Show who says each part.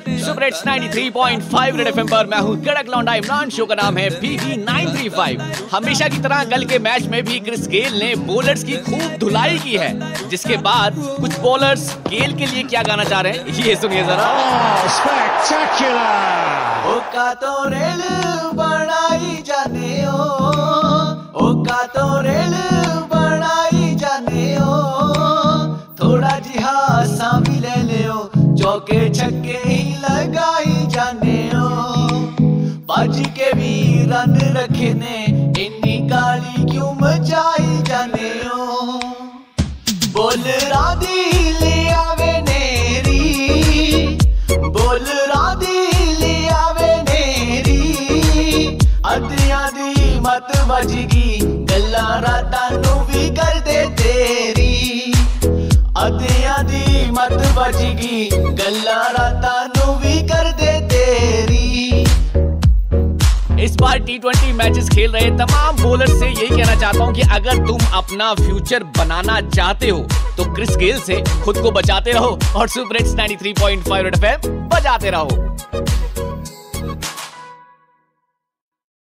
Speaker 1: Super 93.5 red FM पर मैं हूँ कड़क लौंडा इमरान शो का नाम है पीवी 935 हमेशा की तरह कल के मैच में भी क्रिस गेल ने बॉलर्स की खूब धुलाई की है जिसके बाद कुछ बॉलर्स गेल के लिए क्या गाना चाह रहे हैं ये सुनिए जरा
Speaker 2: spectacular!
Speaker 3: ओका तो रेल बनाई जाने ओ ओका तो रेल बनाई जाने ओ थोड़ा जिहा सा भी ले ले ओ चौके छक्के रखे ने इन्नी गाली क्यों मचाई जाने ओ बोल राधी ले आवे नेरी, बोल राधी ले आवे नेरी। मत बजगी, गल्ला रातां नू भी कर दे तेरी मत बजगी, गल्ला
Speaker 1: बार टी ट्वेंटी मैचेस खेल रहे तमाम बोलर से यही कहना चाहता हूँ कि अगर तुम अपना फ्यूचर बनाना चाहते हो तो क्रिस गेल से खुद को बचाते रहो और सुपर हिट्स 93.5 रेड एफएम बजाते रहो।